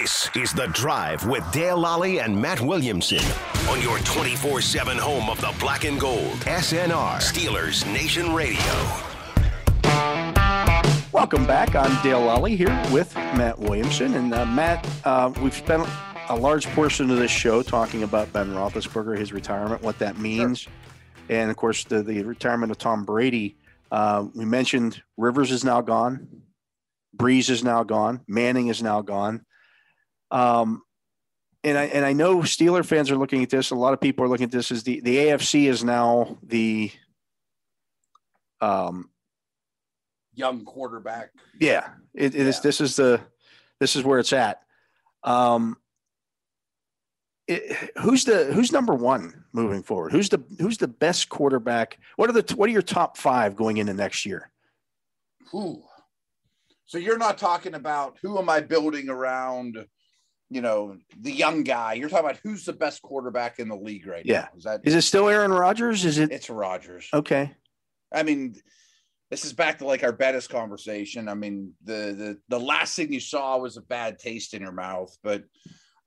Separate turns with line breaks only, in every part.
This is The Drive with Dale Lally and Matt Williamson on your 24 7 home of the black and gold. SNR, Steelers Nation Radio.
Welcome back. I'm Dale Lally here with Matt Williamson. And uh, Matt, uh, we've spent a large portion of this show talking about Ben Roethlisberger, his retirement, what that means, sure. and of course the, the retirement of Tom Brady. Uh, we mentioned Rivers is now gone, Brees is now gone, Manning is now gone. Um, and I and I know Steeler fans are looking at this. A lot of people are looking at this as the the AFC is now the
um young quarterback.
Yeah, it, it yeah. is. This is the this is where it's at. Um, it, who's the who's number one moving forward? Who's the who's the best quarterback? What are the what are your top five going into next year?
Who? So you're not talking about who am I building around? You know, the young guy. You're talking about who's the best quarterback in the league right
yeah.
now.
Is that is it still Aaron Rodgers? Is it
it's Rodgers.
Okay.
I mean, this is back to like our Bettis conversation. I mean, the the the last thing you saw was a bad taste in your mouth, but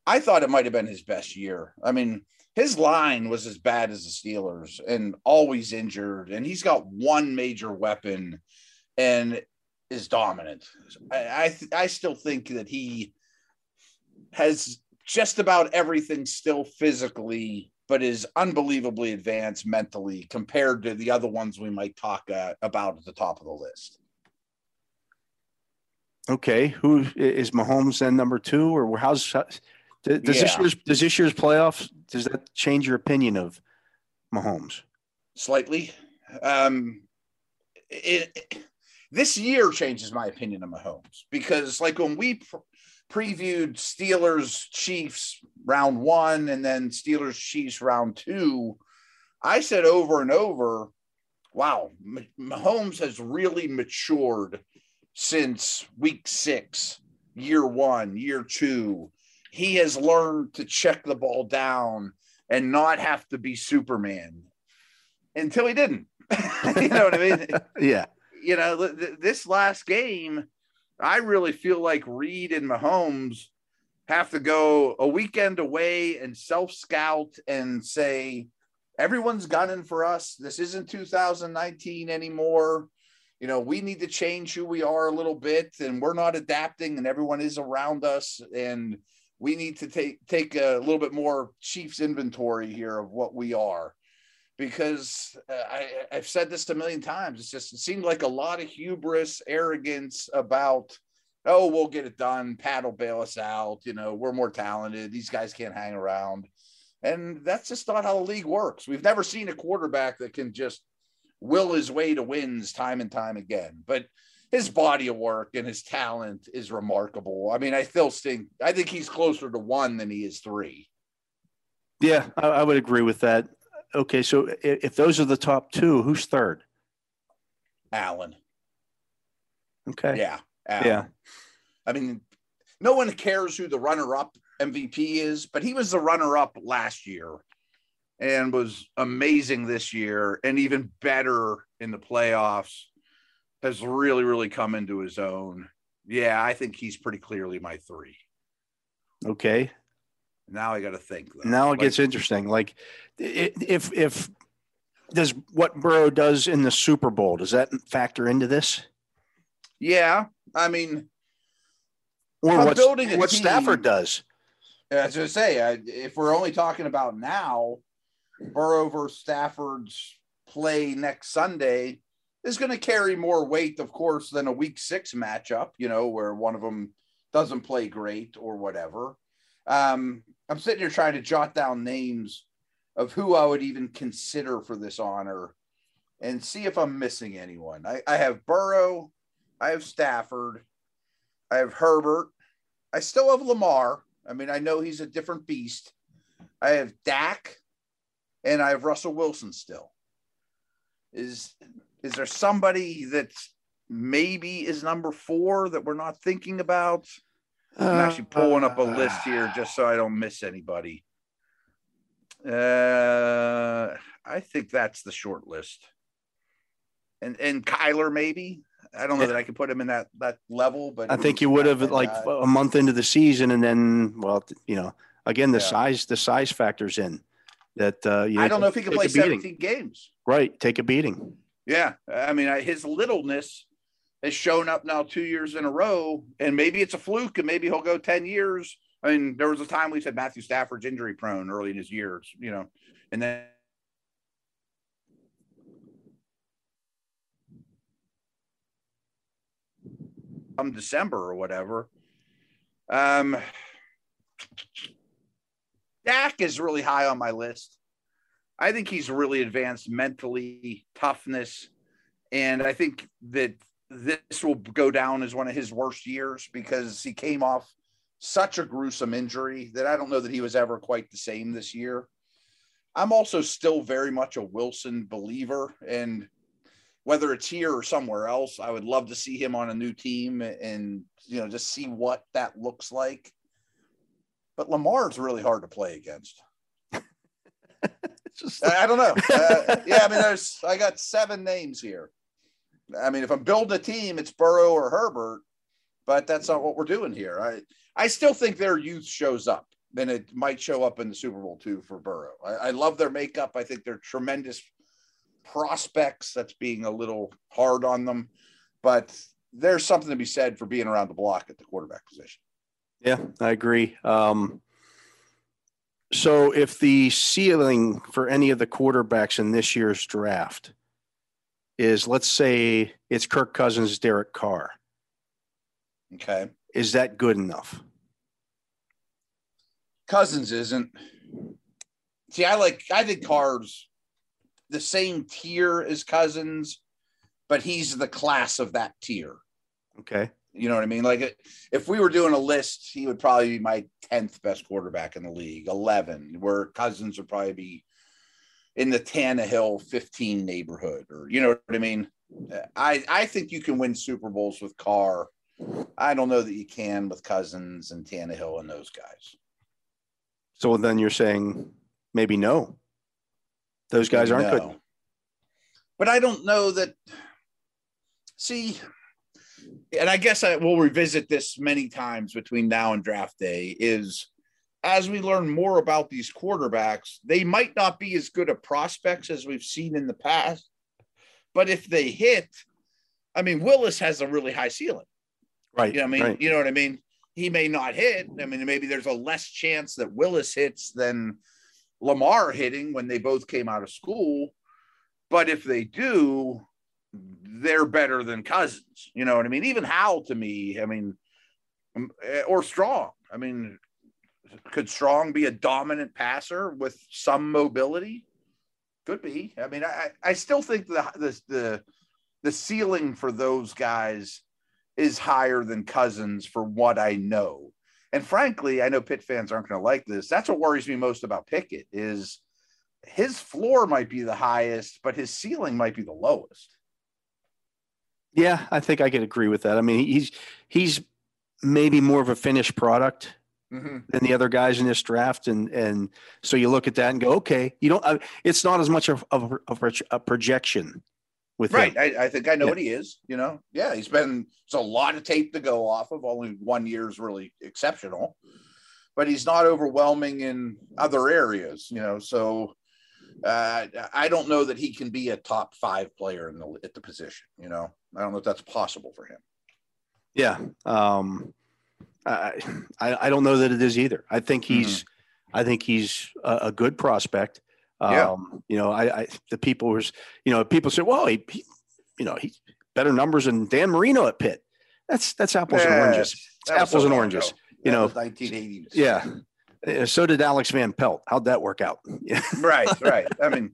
I thought it might have been his best year. I mean, his line was as bad as the Steelers and always injured, and he's got one major weapon and is dominant. I I, I still think that he has just about everything still physically, but is unbelievably advanced mentally compared to the other ones we might talk uh, about at the top of the list.
Okay, who is Mahomes then number two, or how's does yeah. this year's does this year's playoffs does that change your opinion of Mahomes?
Slightly. Um, it, it, this year changes my opinion of Mahomes because, like when we previewed Steelers Chiefs round one and then Steelers Chiefs round two, I said over and over, wow, Mahomes has really matured since week six, year one, year two. He has learned to check the ball down and not have to be Superman until he didn't. you know what I mean?
yeah.
You know, th- this last game, I really feel like Reid and Mahomes have to go a weekend away and self scout and say, everyone's gunning for us. This isn't 2019 anymore. You know, we need to change who we are a little bit, and we're not adapting, and everyone is around us. And we need to take take a little bit more Chiefs inventory here of what we are because uh, I, I've said this a million times. It's just it seemed like a lot of hubris, arrogance about, oh, we'll get it done. Pat will bail us out. You know, we're more talented. These guys can't hang around. And that's just not how the league works. We've never seen a quarterback that can just will his way to wins time and time again. But his body of work and his talent is remarkable. I mean, I still think I think he's closer to one than he is three.
Yeah, I, I would agree with that okay, so if, if those are the top two, who's third?
Allen.
Okay.
Yeah.
Allen. Yeah.
I mean, no one cares who the runner-up MVP is, but he was the runner-up last year and was amazing this year and even better in the playoffs. Has really, really come into his own. Yeah, I think he's pretty clearly my three.
Okay.
Now I got to think.
Though. Now it like, gets interesting. Like, if if does what Burrow does in the Super Bowl does that factor into this?
Yeah, I mean,
or what building what team, Stafford does.
As I say, if we're only talking about now, Burrow versus Stafford's play next Sunday is going to carry more weight, of course, than a Week Six matchup. You know, where one of them doesn't play great or whatever. Um, I'm sitting here trying to jot down names of who I would even consider for this honor and see if I'm missing anyone. I, I have Burrow, I have Stafford, I have Herbert, I still have Lamar. I mean, I know he's a different beast. I have Dak, and I have Russell Wilson still. Is is there somebody that maybe is number four that we're not thinking about? I'm actually pulling up a list here just so I don't miss anybody. Uh, I think that's the short list. And and Kyler maybe. I don't know that I could put him in that that level, but
I think you would have like a month into the season, and then well, you know, again the yeah. size the size factors in that. Uh,
you I don't know if he can play 17 games.
Right, take a beating.
Yeah, I mean his littleness has shown up now two years in a row, and maybe it's a fluke, and maybe he'll go 10 years. I mean, there was a time we said Matthew Stafford's injury prone early in his years, you know, and then come December or whatever. Um, Dak is really high on my list. I think he's really advanced mentally, toughness, and I think that this will go down as one of his worst years because he came off such a gruesome injury that I don't know that he was ever quite the same this year. I'm also still very much a Wilson believer, and whether it's here or somewhere else, I would love to see him on a new team and you know just see what that looks like. But Lamar's really hard to play against. just, I don't know. Uh, yeah, I mean, there's I got seven names here. I mean, if I'm building a team, it's Burrow or Herbert, but that's not what we're doing here. I I still think their youth shows up, and it might show up in the Super Bowl too for Burrow. I, I love their makeup. I think they're tremendous prospects. That's being a little hard on them, but there's something to be said for being around the block at the quarterback position.
Yeah, I agree. Um, so if the ceiling for any of the quarterbacks in this year's draft is, let's say it's Kirk Cousins, Derek Carr.
Okay.
Is that good enough?
Cousins isn't. See, I like, I think Carr's the same tier as Cousins, but he's the class of that tier.
Okay.
You know what I mean? Like if we were doing a list, he would probably be my 10th best quarterback in the league, 11, where Cousins would probably be in the Tannehill 15 neighborhood, or you know what I mean? I, I think you can win Super Bowls with Carr. I don't know that you can with Cousins and Tannehill and those guys.
So then you're saying maybe no. Those guys aren't no. good.
But I don't know that. See, and I guess I will revisit this many times between now and draft day is as we learn more about these quarterbacks, they might not be as good at prospects as we've seen in the past. But if they hit, I mean, Willis has a really high ceiling.
Right.
You know I mean?
Right.
You know what I mean? He may not hit. I mean, maybe there's a less chance that Willis hits than Lamar hitting when they both came out of school. But if they do, they're better than Cousins. You know what I mean? Even Howell to me, I mean, or Strong. I mean, could Strong be a dominant passer with some mobility? Could be. I mean, I, I still think the, the the the ceiling for those guys is higher than Cousins for what I know. And frankly, I know Pitt fans aren't going to like this. That's what worries me most about Pickett is his floor might be the highest, but his ceiling might be the lowest.
Yeah, I think I could agree with that. I mean, he's he's maybe more of a finished product mm-hmm. than the other guys in this draft, and and so you look at that and go, okay, you don't. it's not as much of, of, of a projection with
right. I, I, think I know yeah. what he is. You know, yeah, he's been it's a lot of tape to go off of. Only one year is really exceptional, but he's not overwhelming in other areas. You know, so uh, I don't know that he can be a top five player in the at the position. You know, I don't know if that's possible for him.
Yeah, um, I, I, I don't know that it is either. I think he's mm-hmm. I think he's a, a good prospect. Yeah. Um, you know, I, I, the people was, you know, people say, well, he, he, you know, he better numbers than Dan Marino at Pitt. That's that's apples and oranges. It's apples and oranges. Ago. You know,
1980s.
Yeah. So did Alex Van Pelt. How'd that work out?
right, right. I mean,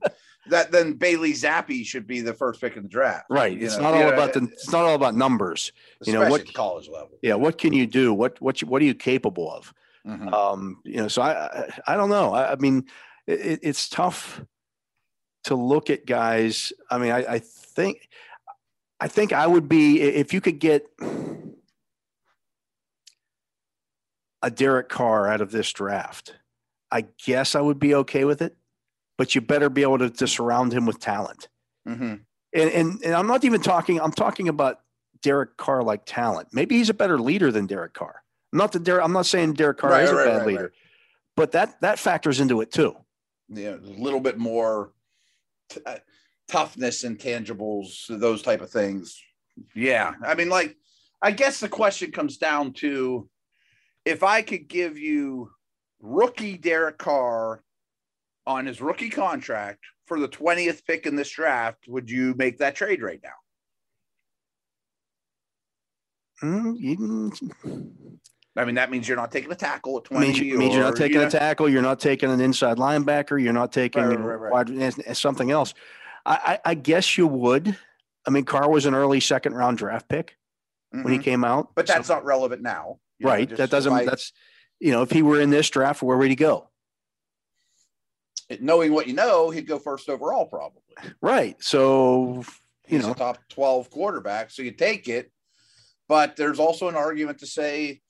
that then Bailey Zappe should be the first pick in the draft.
Right. It's know? not all yeah, about the. It's not all about numbers. You know what
college level.
Yeah. What can you do? What what you, what are you capable of? Mm-hmm. Um, you know. So I I, I don't know. I, I mean, it, it's tough to look at guys. I mean, I, I think, I think I would be if you could get a Derek Carr out of this draft. I guess I would be okay with it, but you better be able to, to surround him with talent. Mm-hmm. And, and and I'm not even talking. I'm talking about Derek Carr like talent. Maybe he's a better leader than Derek Carr. Not that Derek, I'm not saying Derek Carr
Right,
is a
right,
bad
right,
leader, but that that factors into it too.
know, a little bit more t- uh, toughness and tangibles, those type of things. Yeah. I mean, like, I guess the question comes down to if I could give you rookie Derek Carr on his rookie contract for the 20th pick in this draft, would you make that trade right now?
Mm,
I mean, that means you're not taking a tackle at 20.
means, means you're not taking
you
a tackle. You're not taking an inside linebacker. You're not taking
Right, right, right,
wide- something else. I, I, I guess you would. I mean, Carr was an early second round draft pick when he
Mhm.
came out.
But
so-
that's not relevant now. You know,
right. That doesn't. that's you know, if he were in this draft, where would he go?
knowing what you know, he'd go first overall probably.
Right. So you
He's
know,
a top 12 quarterback, so you take it. But there's also an argument to say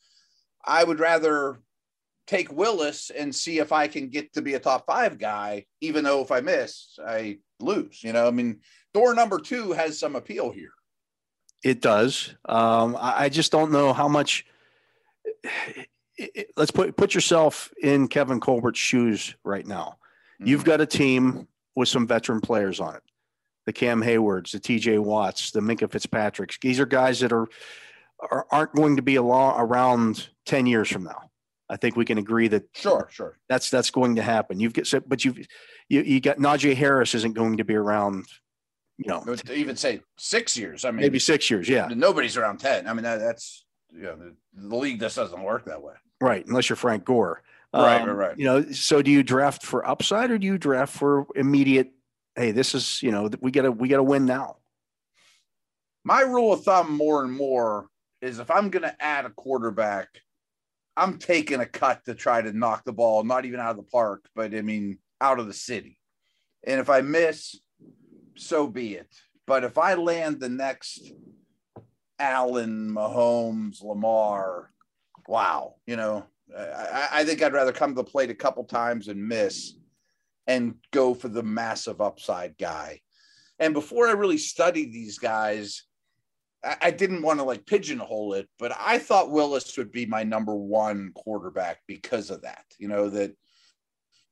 I would rather take Willis and see if I can get to be a top five guy, even though if I miss, I lose. You know, I mean, door number two has some appeal here.
It does. Um, I just don't know how much. It- it- let's put put yourself in Kevin Colbert's shoes right now. You've mm-hmm. got a team with some veteran players on it. The Cam Haywards, the TJ Watts, the Minkah Fitzpatricks. These are guys that are, are aren't going to be along, around 10 years from now. I think we can agree that
sure, sure.
that's that's going to happen. You've got so- but you've you, you got Najee Harris isn't going to be around, you know,
even say six years, I mean,
maybe six years. Yeah.
nobody's around 10. I mean, that, that's, you know, the, the league just doesn't work that way.
Right, unless you're Frank Gore.
Right,
Um,
right, right.
You know, so do you draft for upside or do you draft for immediate? Hey, this is you know we gotta we gotta win now.
my rule of thumb more and more is if I'm going to add a quarterback, I'm taking a cut to try to knock the ball, not even out of the park, but I mean, out of the city. And if I miss, so be it. But if I land the next Allen, Mahomes, Lamar, wow, you know, I, I think I'd rather come to the plate a couple times and miss and go for the massive upside guy. And before I really studied these guys, I, I didn't want to like pigeonhole it, but I thought Willis would be my number one quarterback because of that. You know that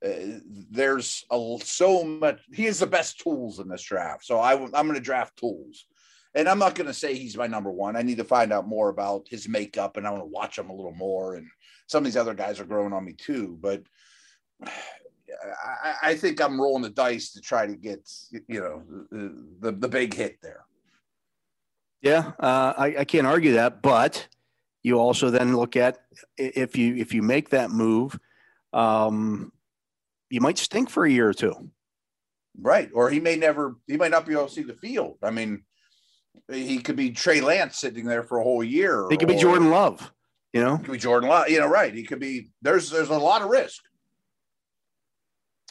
uh, there's a, so much. He has the best tools in this draft, so I, am going to draft tools. And I'm not going to say he's my number one. I need to find out more about his makeup, and I want to watch him a little more. And some of these other guys are growing on me too, but. I, I think I'm rolling the dice to try to get you know the, the, the big hit there.
Yeah, uh, I, I can't argue that, but you also then look at if you if you make that move, um, you might stink for a year or two.
Right. Or he may never, he might not be able to see the field. I mean, he could be Trey Lance sitting there for a whole year.
He could be
or-
Jordan Love. You know,
could be Jordan Love. You know, right. He could be, there's, there's a lot of risk.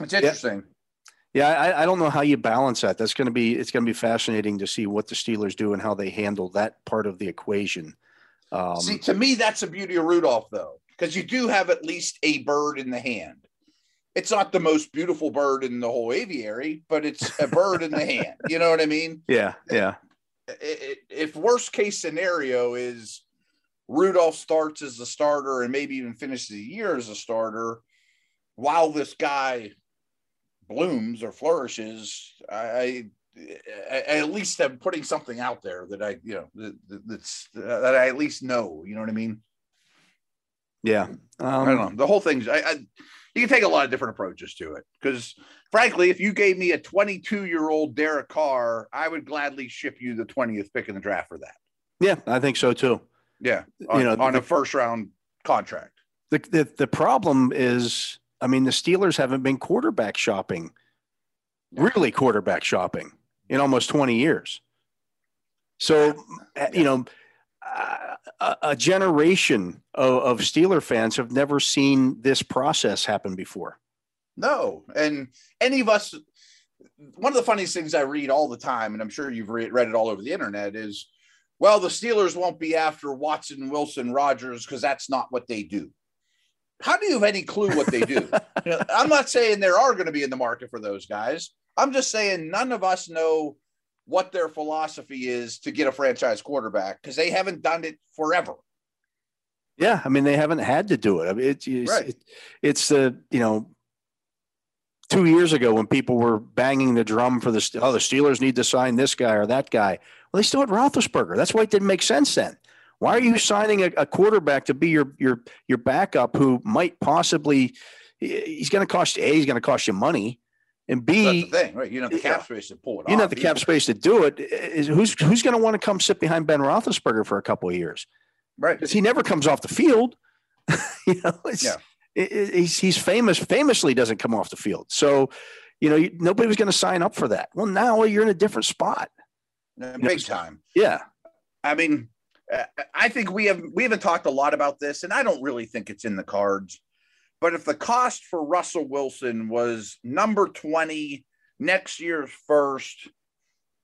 It's interesting.
Yeah, I, I don't know how you balance that. That's going to be it's going to be fascinating to see what the Steelers do and how they handle that part of the equation. Um,
see, to me, that's the beauty of Rudolph, though, because you do have at least a bird in the hand. It's not the most beautiful bird in the whole aviary, but it's a bird in the hand. You know what I mean?
yeah, yeah,
if worst case scenario is Rudolph starts as a starter and maybe even finishes the year as a starter, while this guy blooms or flourishes, I, I, at least am putting something out there that I, you know, that, that- that's that I at least know. You know what I mean?
yeah.
I don't
Um,
know. The whole thing's I, I you can take a lot of different approaches to it because frankly, if you gave me a 22 year old Derek Carr, I would gladly ship you the 20th pick in the draft for that.
yeah, I think so too.
Yeah, on,
know,
on
the-
a first round contract.
The, the the problem is, I mean, the Steelers haven't been quarterback shopping, really quarterback shopping in almost twenty years. So, uh, you know, uh, a, a generation of, of Steeler fans have never seen this process happen before.
No, and any of us, one of the funniest things I read all the time, and I'm sure you've read, read it all over the internet, is, well, the Steelers won't be after Watson, Wilson, Rodgers because that's not what they do. How do you have any clue what they do? You know, I'm not saying there are going to be in the market for those guys. I'm just saying none of us know what their philosophy is to get a franchise quarterback because they haven't done it forever.
Yeah, I mean they haven't had to do it. I mean, it's it's,
Right.
it, it's the you know two years ago when people were banging the drum for the oh the Steelers need to sign this guy or that guy. Well, they still had Roethlisberger. That's why it didn't make sense then. Why are you signing a, a quarterback to be your your your backup who might possibly he's going to cost a he's going to cost you money and
That's
b
the thing, right? You know, the cap space to pull it
you don't have the cap space to do it. Is who's who's going to want to come sit behind Ben Roethlisberger for a couple of years?
right?
because he never comes off the field. you know, it's,
Yeah.
it- it- he's he's famous. Famously, doesn't come off the field. So, you know, you- nobody was going to sign up for that. Well, now you're in a different spot. Know,
Big
so-
time.
Yeah,
I mean, I think we have we haven't talked a lot about this, and I don't really think it's in the cards. But if the cost for Russell Wilson was number twenty, next year's first,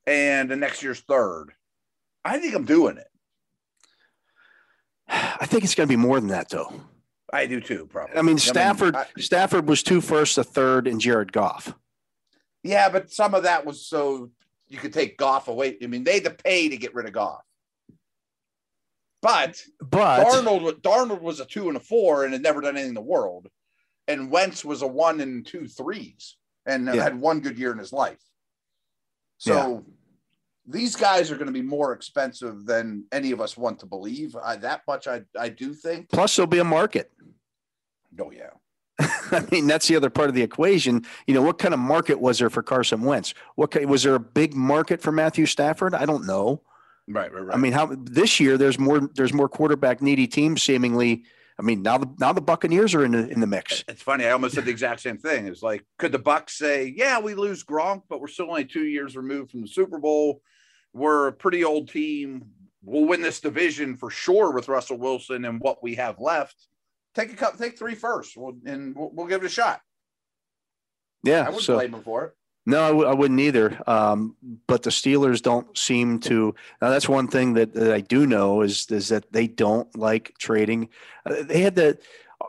and the next year's third, I think I'm doing it.
I think it's going to be more than that, though.
I do too, probably.
I mean, Stafford
I-
Stafford was two firsts, a third, and Jared Goff.
yeah, but some of that was so you could take Goff away. I mean, they had to pay to get rid of Goff. But
But
Darnold, Darnold was a two and a four and had never done anything in the world, and Wentz was a one and two threes and
Yeah.
had one good year in his life. So these guys are going to be more expensive than any of us want to believe. I, that much I I do think.
plus there'll be a market.
Oh yeah,
I mean, that's the other part of the equation. You know, what kind of market was there for Carson Wentz? What was there a big market for Matthew Stafford? I don't know.
Right, right, right.
I mean, how this year there's more there's more quarterback needy teams seemingly. I mean, now the now the Buccaneers are in the in the mix.
it's funny. I almost said the exact same thing. It's like, could the Bucs say, "Yeah, we lose Gronk, but we're still only two years removed from the Super Bowl. We're a pretty old team. We'll win this division for sure with Russell Wilson and what we have left. Take a cup, take three first, we'll, and we'll, we'll give it a shot."
Yeah, I
wouldn't
So
blame him for it.
No, I, w- I wouldn't either. Um, but the Steelers don't seem to. Now that's one thing that, that I do know is is that they don't like trading. Uh, they had the.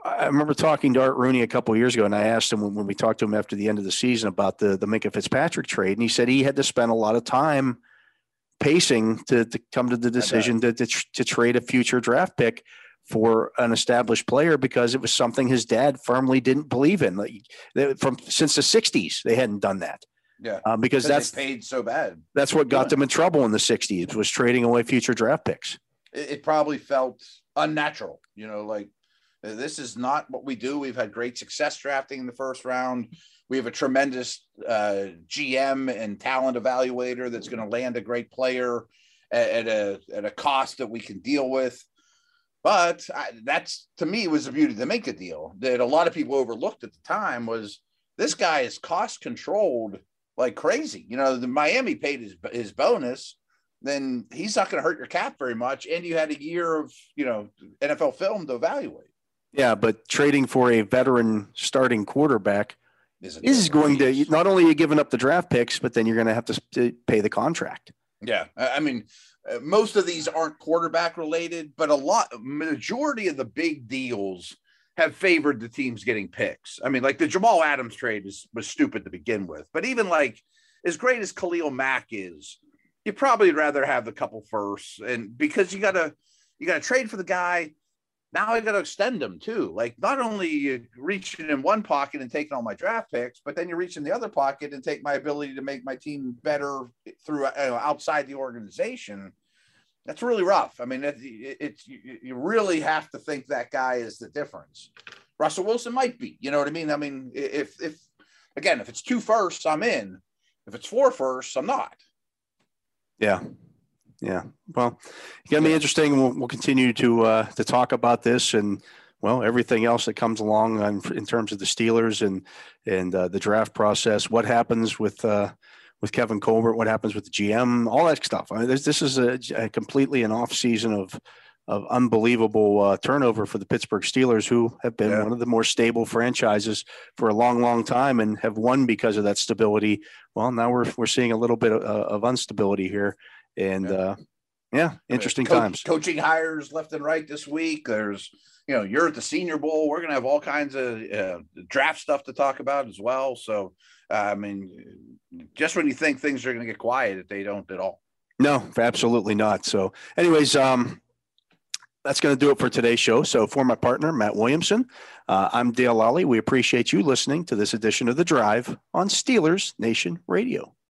I remember talking to Art Rooney a couple years ago, and I asked him when, when we talked to him after the end of the season about the the Minkah Fitzpatrick trade, and he said he had to spend a lot of time pacing to, to come to the decision to, to to trade a future draft pick for an established player because it was something his dad firmly didn't believe in. Like they, from since the '60s, they hadn't done that
Yeah,
um, because that's
paid so bad.
that's what got them in trouble in the '60s was trading away future draft picks.
It, it probably felt unnatural. You know, like this is not what we do. We've had great success drafting in the first round. We have a tremendous uh, GM and talent evaluator that's going to land a great player at, at a at a cost that we can deal with. But I, that's to me was the beauty of Minkah deal that a lot of people overlooked at the time was this guy is cost controlled like crazy. You know, the Miami paid his his bonus, then he's not going to hurt your cap very much, and you had a year of you know NFL film to evaluate.
Yeah, but trading for a veteran starting quarterback
Is,
is going to not only are you giving up the draft picks, but then you're going to have to, to pay the contract.
Yeah, I mean, uh, most of these aren't quarterback related, but a lot, majority of the big deals have favored the teams getting picks. I mean, like the Jamal Adams trade is was stupid to begin with, but even like as great as Khalil Mack is, you probably rather have the couple firsts, and because you gotta you gotta trade for the guy. Now I got to extend them too. Like not only you reaching in one pocket and taking all my draft picks, but then you reach in the other pocket and take my ability to make my team better through uh, outside the organization. That's really rough. I mean, it, it, it's you, you really have to think that guy is the difference. Russell Wilson might be. You know what I mean? I mean, if if again, if it's two firsts, I'm in. If it's four firsts, I'm not.
Yeah. Yeah. Well, it's going to be interesting. We'll, we'll continue to uh, to talk about this and well everything else that comes along on, in terms of the Steelers and and uh, the draft process. What happens with uh, with Kevin Colbert? What happens with the GM? All that stuff. I mean, this, this is a, a completely an off season of of unbelievable uh, turnover for the Pittsburgh Steelers, who have been
Yeah.
one of the more stable franchises for a long, long time and have won because of that stability. Well, now we're we're seeing a little bit of, of instability here, and
Yeah.
uh, yeah, interesting times.
Coaching hires left and right this week. There's you know, you're at the Senior Bowl. We're going to have all kinds of uh, draft stuff to talk about as well. So, uh, I mean, just when you think things are going to get quiet, they don't at all.
No, absolutely not. So, anyways, um, that's going to do it for today's show. So, for my partner, Matt Williamson, uh, I'm Dale Lally. We appreciate you listening to this edition of The Drive on Steelers Nation Radio.